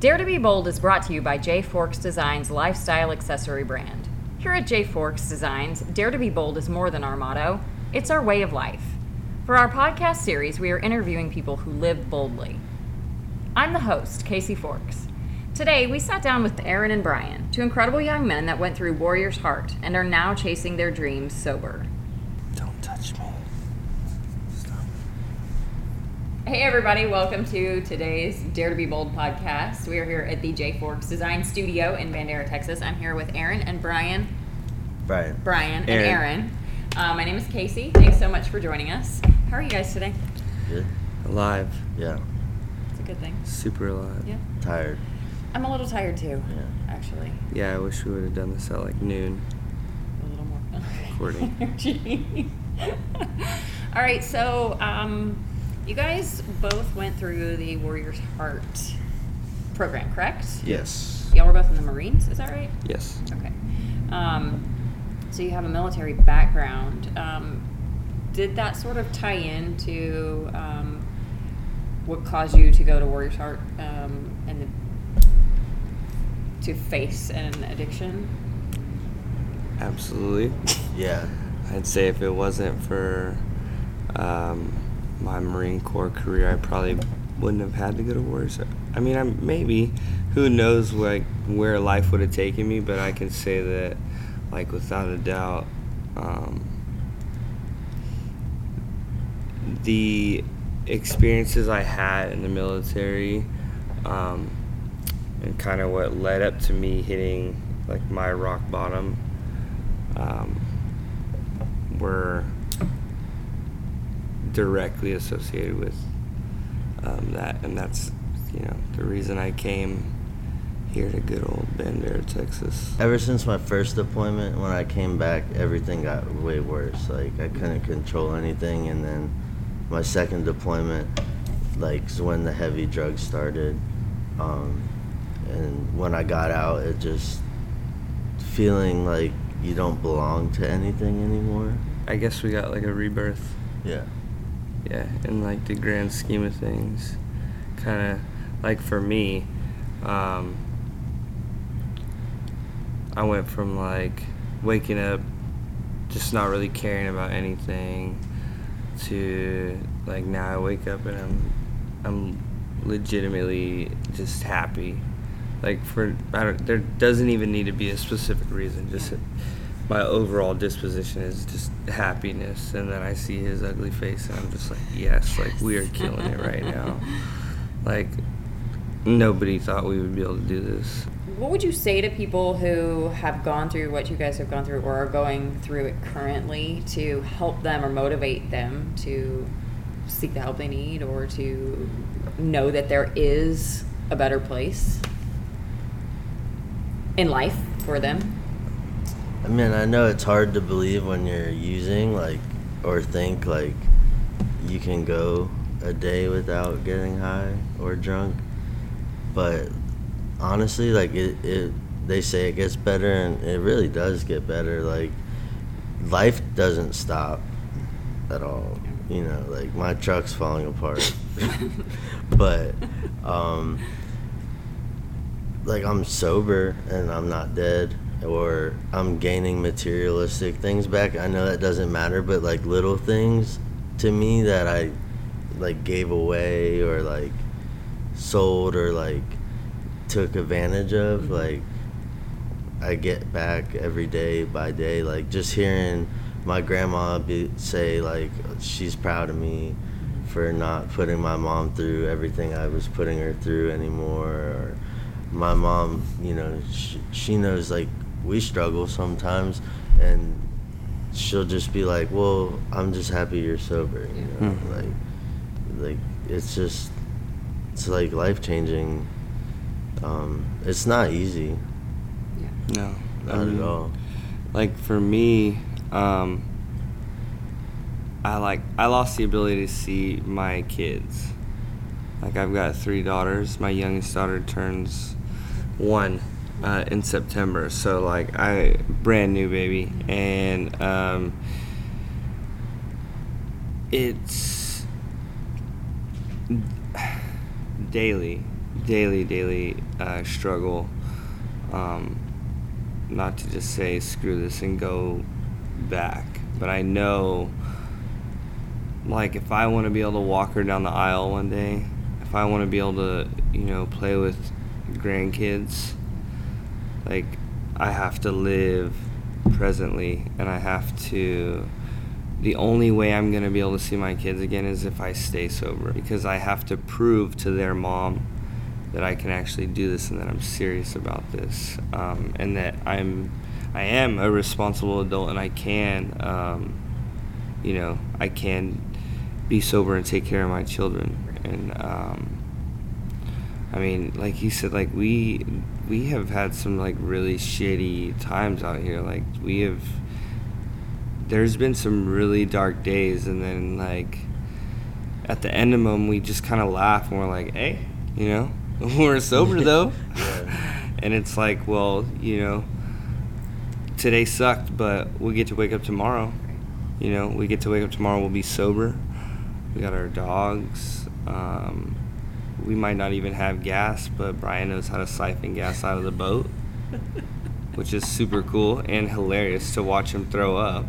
Dare to be Bold is brought to you by J Forks Designs lifestyle accessory brand. Here at J Forks Designs, Dare to be Bold is more than our motto, it's our way of life. For our podcast series, we are interviewing people who live boldly. I'm the host, Casey Forks. Today, we sat down with Aaron and Brian, two incredible young men that went through Warrior's Heart and are now chasing their dreams sober. Don't touch me. Stop. Hey, everybody, welcome to today's Dare to Be Bold podcast. We are here at the J Forks Design Studio in Bandera, Texas. I'm here with Aaron and Brian. Brian. Brian and Aaron. Uh, my name is Casey. Thanks so much for joining us. How are you guys today? Good? Alive. Yeah. It's a good thing. Super alive. Yeah. Tired. I'm a little tired too, Yeah. actually. Yeah, I wish we would have done this at like noon. A little more Recording. energy. All right, so um, you guys both went through the Warrior's Heart program, correct? Yes. Y'all were both in the Marines, is that right? Yes. Okay. Um, so you have a military background. Um, did that sort of tie into um, what caused you to go to Warrior's Heart um, and the, to face an addiction? Absolutely. Yeah. I'd say if it wasn't for um, my Marine Corps career, I probably wouldn't have had to go to war. So, I mean, I'm maybe who knows like where life would have taken me, but I can say that, like without a doubt, um, the experiences I had in the military, um, and kind of what led up to me hitting like my rock bottom, um, were directly associated with um, that, and that's you know the reason I came here to good old Bandera, Texas. Ever since my first deployment, when I came back, everything got way worse. Like I couldn't control anything, and then my second deployment, like when the heavy drugs started, um, and when I got out, it just feeling like you don't belong to anything anymore. I guess we got like a rebirth. Yeah. Yeah, in like the grand scheme of things, kind of like for me, um, I went from like waking up just not really caring about anything to like now I wake up and I'm I'm legitimately just happy. Like for I don't there doesn't even need to be a specific reason. Just my overall disposition is just happiness and then I see his ugly face and I'm just like, yes, like we are killing it right now. Like nobody thought we would be able to do this. What would you say to people who have gone through what you guys have gone through or are going through it currently to help them or motivate them to seek the help they need or to know that there is a better place in life for them? I mean, I know it's hard to believe when you're using, like, or think, like, you can go a day without getting high or drunk. But honestly, like, it, it they say it gets better, and it really does get better. Like, life doesn't stop at all. You know, like, my truck's falling apart. but, um, like I'm sober and I'm not dead or I'm gaining materialistic things back. I know that doesn't matter, but like little things to me that I like gave away or like sold or like took advantage of, mm-hmm. like I get back every day by day. Like just hearing my grandma be, say like she's proud of me for not putting my mom through everything I was putting her through anymore. Or my mom, you know, she, she knows like we struggle sometimes, and she'll just be like, "Well, I'm just happy you're sober," you know, Mhm. like, like it's just, it's like life changing. Um, it's not easy, Yeah. No. I not mean, at all. Like for me, um, I like I lost the ability to see my kids. Like I've got three daughters. My youngest daughter turns one uh, in September, so like I brand new baby, and um, it's daily daily, daily uh, struggle. Um, not to just say screw this and go back, but I know, like, if I want to be able to walk her down the aisle one day, if I want to be able to, you know, play with grandkids, like, I have to live presently and I have to the only way I'm going to be able to see my kids again is if I stay sober. Because I have to prove to their mom that I can actually do this and that I'm serious about this um, and that I'm I am a responsible adult and I can um, you know I can be sober and take care of my children. And um, I mean like he said like we we have had some like really shitty times out here. Like we have there's been some really dark days and then like at the end of them we just kind of laugh and we're like hey you know? We're sober though. Yeah. and it's like well you know today sucked but we get to wake up tomorrow. You know we get to wake up tomorrow we'll be sober. We got our dogs um, we might not even have gas but brian knows how to siphon gas out of the boat which is super cool and hilarious to watch him throw up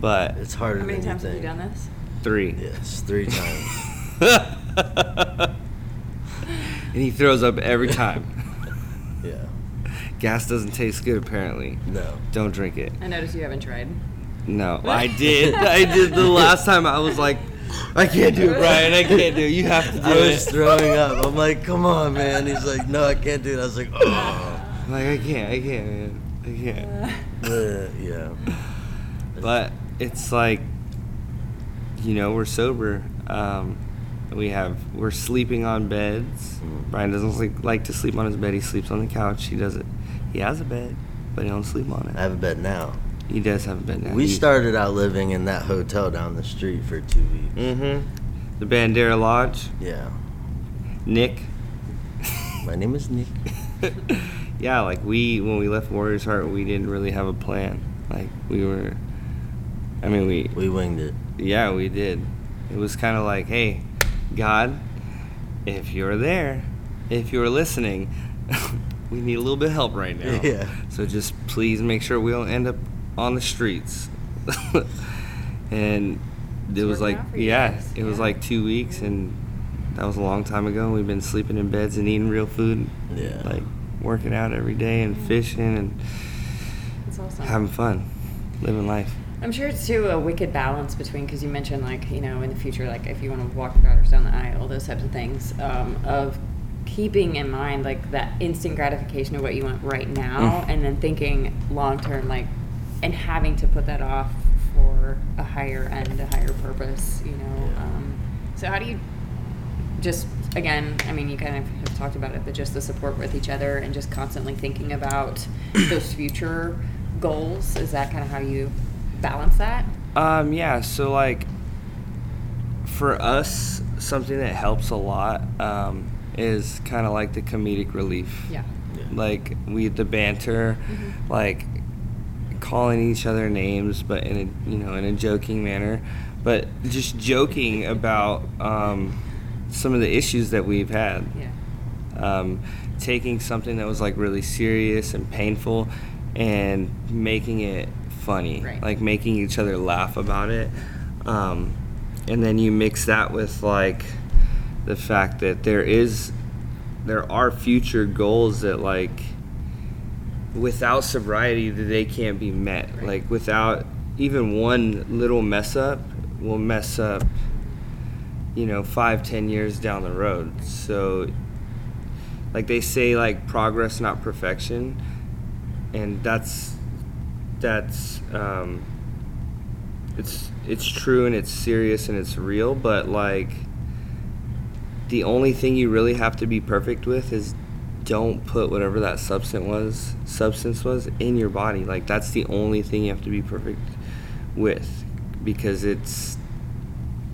but It's harder How many than times you have you done this? three Yes, three times. and he throws up every time yeah. gas doesn't taste good apparently No. don't drink it I noticed you haven't tried. No, I did. I did the last time. I was like, I can't do it, Brian. I can't do it. You have to do I was throwing up. I'm like, come on, man. He's like, no, I can't do it. I was like, oh. I'm like I can't. I can't, man. I can't. Uh, yeah. But it's like, you know, we're sober. Um, we have we're sleeping on beds. Mhm. Brian doesn't like, like to sleep on his bed. He sleeps on the couch. He does it. He has a bed, but he don't sleep on it. I have a bed now. He does have a bed now. We started out living in that hotel down the street for two weeks. Mm-hmm. The Bandera Lodge. Yeah. Nick. My name is Nick. yeah, like we when we left Warriors Heart, we didn't really have a plan. Like we were, I mean, we We winged it. yeah, we did. It was kind of like, hey, God, if you're there, if you're listening, we need a little bit of help right now. Yeah. So just please make sure we don't end up on the streets. and it It's was like, out for you yeah, guys, it was yeah. like two weeks, and that was a long time ago. We've been sleeping in beds and eating real food. Yeah. Like working out every day and fishing and awesome. having fun, living life. I'm sure it's too a wicked balance between because you mentioned like you know in the future like if you want to walk your daughters down the aisle all those types of things um, of keeping in mind like that instant gratification of what you want right now Mm. and then thinking long term like and having to put that off for a higher end a higher purpose you know um, so how do you just again i mean you kind of have talked about it but just the support with each other and just constantly thinking about those future goals is that kind of how you balance that Um, yeah, so like for us, something that helps a lot um, is kind of like the comedic relief. yeah Yeah. Like we the banter, like calling each other names, but in a you know in a joking manner, but just joking about um, some of the issues that we've had. yeah um, taking something that was like really serious and painful and making it funny Right. like making each other laugh about it um, and then you mix that with like the fact that there is there are future goals that like without sobriety they can't be met. Right. like without even one little mess up will mess up you know five ten years down the road. So like they say like progress not perfection. And that's that's um it's it's true and it's serious and it's real but like the only thing you really have to be perfect with is don't put whatever that substance was substance was in your body. Like that's the only thing you have to be perfect with because it's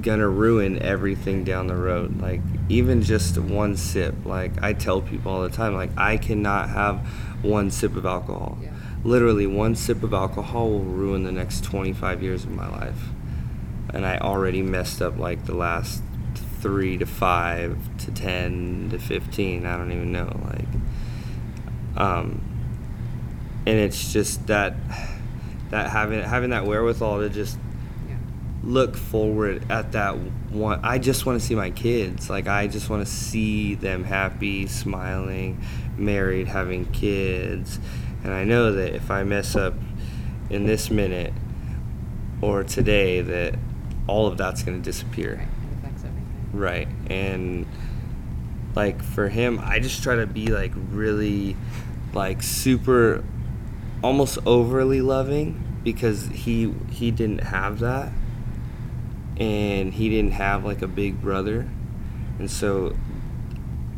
gonna ruin everything down the road. Like even just one sip. Like i tell people all the time like i cannot have one sip of alcohol. Yeah. literally one sip of alcohol will ruin the next 25 years of my life. And i already messed up like the last three to five to ten to fifteen. I don't even know. Like, um, and it's just that that having having that wherewithal to just Yeah. look forward at that one. I just want to see my kids. Like I just want to see them happy, smiling, married, having kids. And I know that if I mess up in this minute or today, that all of that's going to disappear. Right. And like for him, I just try to be like really like super almost overly loving because he he didn't have that and he didn't have like a big brother. And so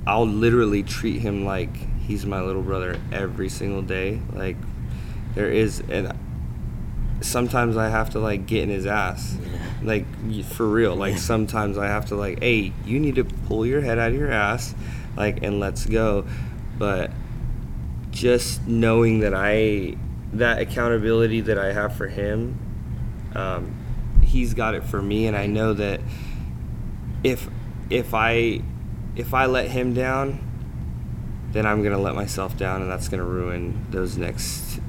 I'll literally treat him like he's my little brother every single day. Like there is and sometimes I have to like get in his ass. Like for real. Like sometimes I have to like, hey, you need to pull your head out of your ass, like and let's go. But just knowing that I that accountability that I have for him, um, he's got it for me, and I know that if if I if I let him down, then I'm gonna let myself down, and that's gonna ruin those next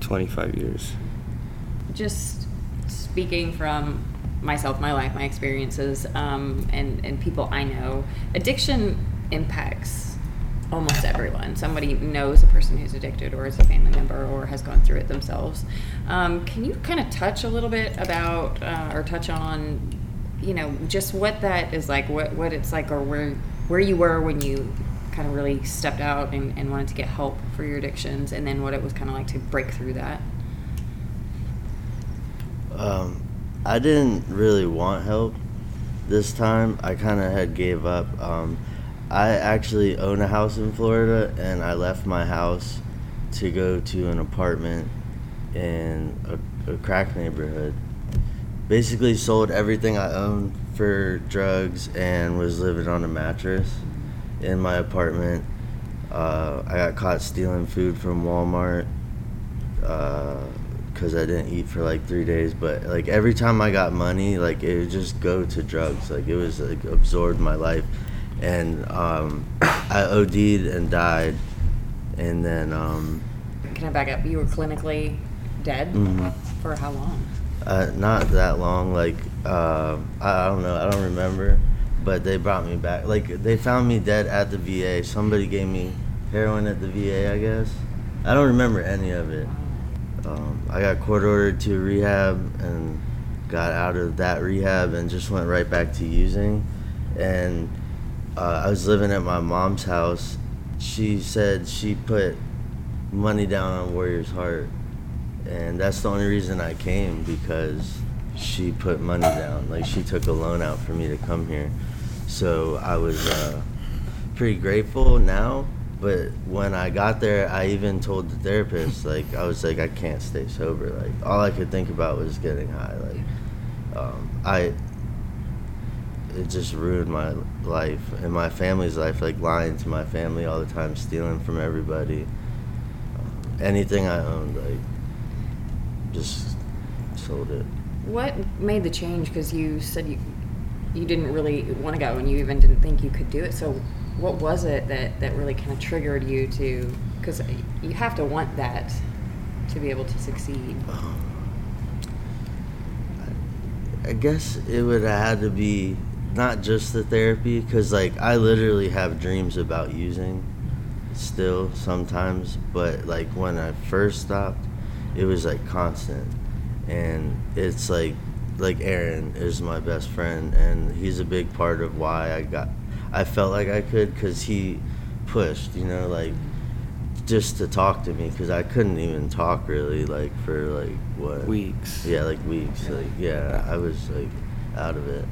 25 years. Just speaking from myself, my life, my experiences, um, and and people I know, addiction impacts almost everyone. Somebody knows a person who's addicted, or is a family member, or has gone through it themselves. Um, can you kind of touch a little bit about, uh, or touch on, you know, just what that is like, what what it's like, or where where you were when you kind of really stepped out and, and wanted to get help for your addictions, and then what it was kind of like to break through that. Um, I didn't really want help this time. I kind of had gave up. Um, I actually own a house in Florida, and I left my house to go to an apartment in a, a crack neighborhood. Basically, sold everything I owned for drugs and was living on a mattress in my apartment. Uh, I got caught stealing food from Walmart because I didn't eat for like three days. But like every time I got money, like it would just go to drugs. Like it was like absorbed my life, and um, I OD'd and died, and then um, Can I back up? You were clinically dead Mhm. for how long? uh, not that long. Like uh, I, I don't know. I don't remember. But they brought me back. Like they found me dead at the VA. Somebody gave me heroin at the VA. I guess. I don't remember any of it. Um, I got court ordered to rehab and got out of that rehab and just went right back to using. And uh, I was living at my mom's house. She said she put money down on Warrior's Heart, and that's the only reason I came because she put money down. Like she took a loan out for me to come here. So I was uh, pretty grateful now. But when I got there, I even told the therapist, like, I was like, I can't stay sober. Like, all I could think about was getting high. Like, um, I, it just ruined my life and my family's life. Like, lying to my family all the time, stealing from everybody. Um, anything I owned, like, just sold it. What made the change? Because you said you you didn't really want to go, and you even didn't think you could do it. So, what was it that that really kind of triggered you to? Because you have to want that to be able to succeed. Uh, I guess it would have had to be not just the therapy, because like I literally have dreams about using still sometimes, but like when I first stopped, it was like constant, and it's like like Aaron is my best friend, and he's a big part of why I got I felt like I could, because he pushed, you know, like just to talk to me, because I couldn't even talk really, like for like what Weeks. yeah, like weeks. Like yeah, I was like out of it.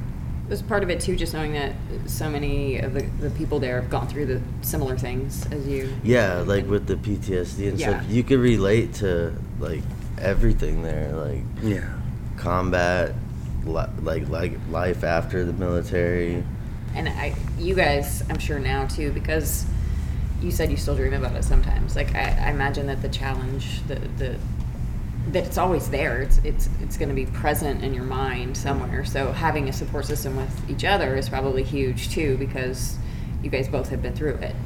It was part of it too, just knowing that so many of the, the people there have gone through the similar things as you. Yeah, like with the PTSD and Yeah. stuff, you could relate to like everything there, like Yeah. combat, li- like like life after the military. And I, you guys, I'm sure now too, because you said you still dream about it sometimes. Like I, I imagine that the challenge, the the that it's always there. It's it's it's going to be present in your mind somewhere. So having a support system with each other is probably huge too because you guys both have been through it.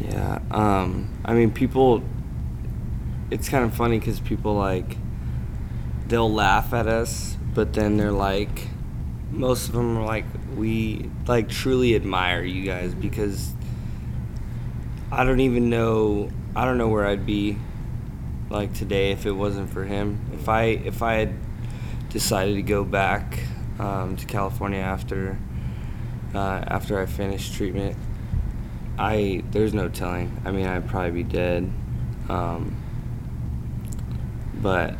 Yeah. Um, I mean, people. It's kind of funny because people like they'll laugh at us, but then they're like, most of them are like, we like truly admire you guys because I don't even know. I don't know where I'd be like today if it wasn't for him. If I if I had decided to go back um, to California after uh, after I finished treatment, I there's no telling. I mean, I'd probably be dead. Um, but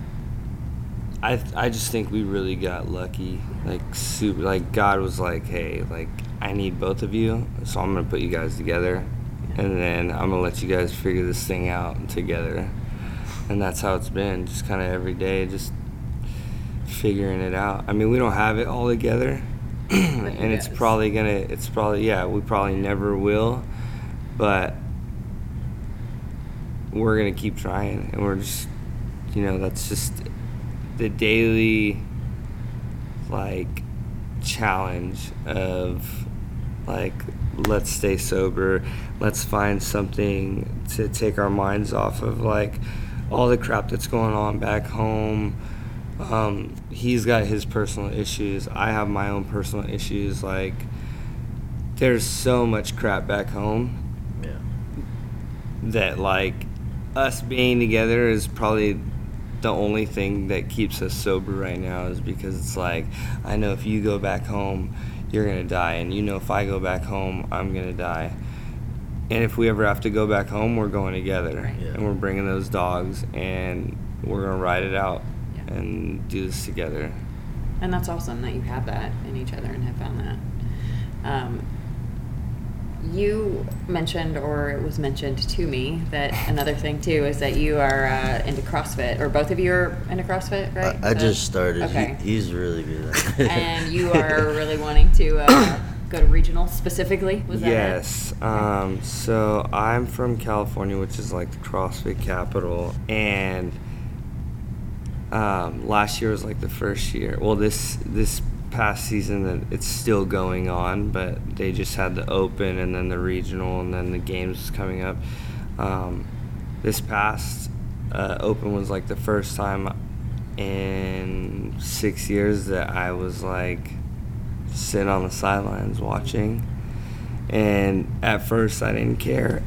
I I just think we really got lucky. Like super, like God was like, hey, like I need both of you, so I'm gonna put you guys together, and then I'm gonna let you guys figure this thing out together. And that's how it's been, just kind of every day, just figuring it out. I mean, we don't have it all together, and it's probably gonna, it's probably yeah, we probably never will, but we're gonna keep trying, and we're just, you know, that's just the daily like challenge of like let's stay sober let's find something to take our minds off of like all the crap that's going on back home. Um, he's got his personal issues. I have my own personal issues. Like there's so much crap back home Yeah. that like us being together is probably the only thing that keeps us sober right now is because it's like I know if you go back home you're gonna die and you know if I go back home I'm gonna die and if we ever have to go back home we're going together Yeah. and we're bringing those dogs and we're gonna ride it out Yeah. and do this together And that's awesome that you have that in each other and have found that. Um, you mentioned, or it was mentioned to me, that another thing too is that you are uh, into CrossFit, or both of you are into CrossFit, right? I, I So- just started. Okay. He, he's really good at it. and you are really wanting to uh, go to regional specifically? Was that it? yes. Um, so I'm from California, which is like the CrossFit capital, and um, last year was like the first year. Well, this this past season that it's still going on, but they just had the open and then the regional and then the games coming up. Um, this past uh, open was like the first time in six years that I was like sitting on the sidelines watching. And at first I didn't care,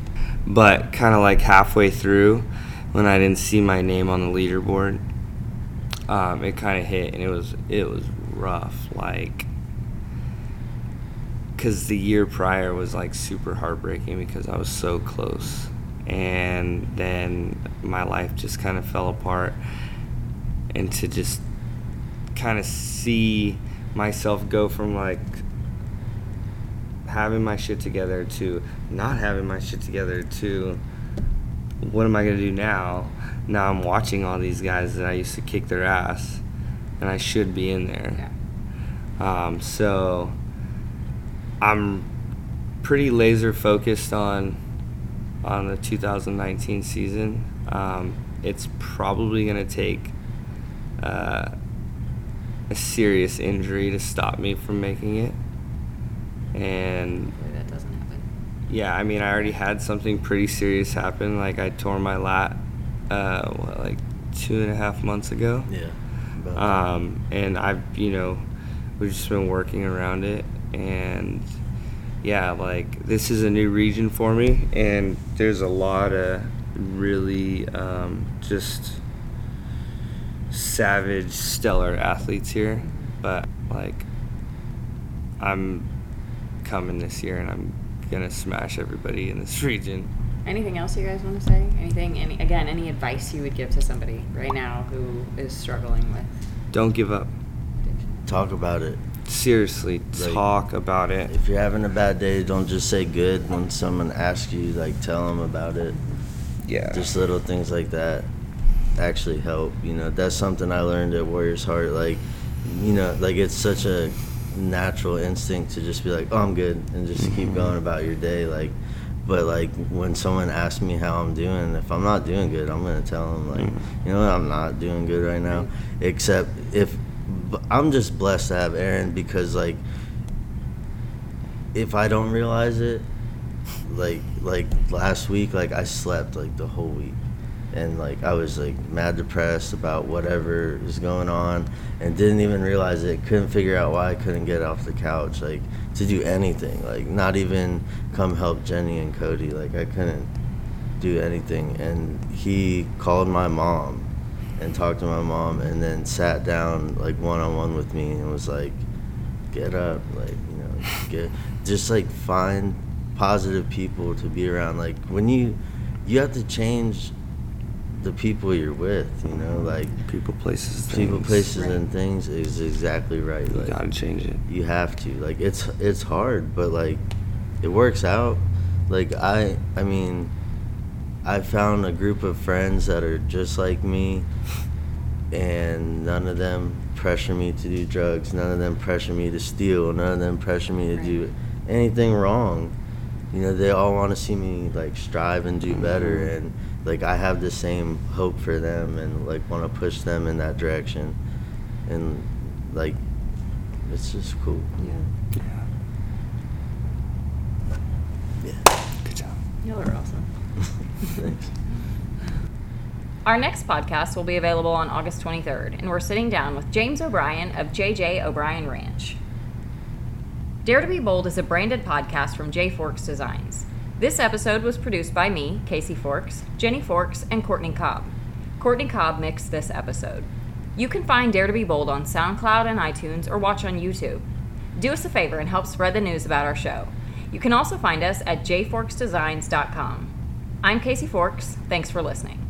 but kind of like halfway through, when I didn't see my name on the leaderboard, um, it kind of hit, and it was it was rough. Like, because the year prior was like super heartbreaking because I was so close, and then my life just kind of fell apart, and to just kind of see myself go from like having my shit together to not having my shit together to what am I gonna do now? Now I'm watching all these guys that I used to kick their ass, and I should be in there. Yeah. Um, so I'm pretty laser focused on on the 2019 season. Um, it's probably gonna take uh, a serious injury to stop me from making it, and that doesn't happen. yeah, I mean, I already had something pretty serious happen. Like I tore my lat, uh, what, like two and a half months ago. yeah. Um, and I've, you know, we've just been working around it, and yeah, like this is a new region for me, and there's a lot of really um, just savage, stellar athletes here, but like I'm coming this year, and I'm gonna smash everybody in this region. Anything else you guys want to say? Anything? Any again? Any advice you would give to somebody right now who is struggling with Don't give up. addiction? talk about it. Seriously, Like- talk about it. If you're having a bad day, don't just say good when someone asks you. Like, tell them about it. Yeah. Just little things like that actually help. You know, that's something I learned at Warriors Heart. Like, you know, like it's such a natural instinct to just be like, "Oh, I'm good," and just keep mm-hmm. going about your day. Like, But like when someone asks me how I'm doing, if I'm not doing good, I'm gonna tell them like, Mm. you know, what, I'm not doing good right now. Except if I'm just blessed to have Aaron because like if I don't realize it, like like last week, like I slept like the whole week, and like I was like mad depressed about whatever was going on, and didn't even realize it. Couldn't figure out why I couldn't get off the couch, like to do anything, like not even come help Jenny and Cody. Like I couldn't do anything, and he called my mom and talked to my mom, and then sat down like one on one with me and was like get up like you know get just like find positive people to be around like when you you have to change the people you're with you know like People, places, people things. places Right. and things is exactly right You like gotta change it. you have to like it's it's hard but like it works out like i i mean i found a group of friends that are just like me and none of them pressure me to do drugs none of them pressure me to steal none of them pressure me to Right. do anything wrong you know they all want to see me like strive and do better and like i have the same hope for them and like want to push them in that direction and like it's just cool Yeah. Yeah. yeah Good job. Y'all are awesome. thanks Our next podcast will be available on August 23rd, and we're sitting down with James O'Brien of JJ O'Brien Ranch. Dare to Be Bold is a branded podcast from J Forks Designs. This episode was produced by me, Casey Forks, Jenny Forks, and Courtney Cobb. Courtney Cobb mixed this episode. You can find Dare to Be Bold on SoundCloud and iTunes or watch on YouTube. Do us a favor and help spread the news about our show. You can also find us at jforksdesigns.com. I'm Casey Forks. Thanks for listening.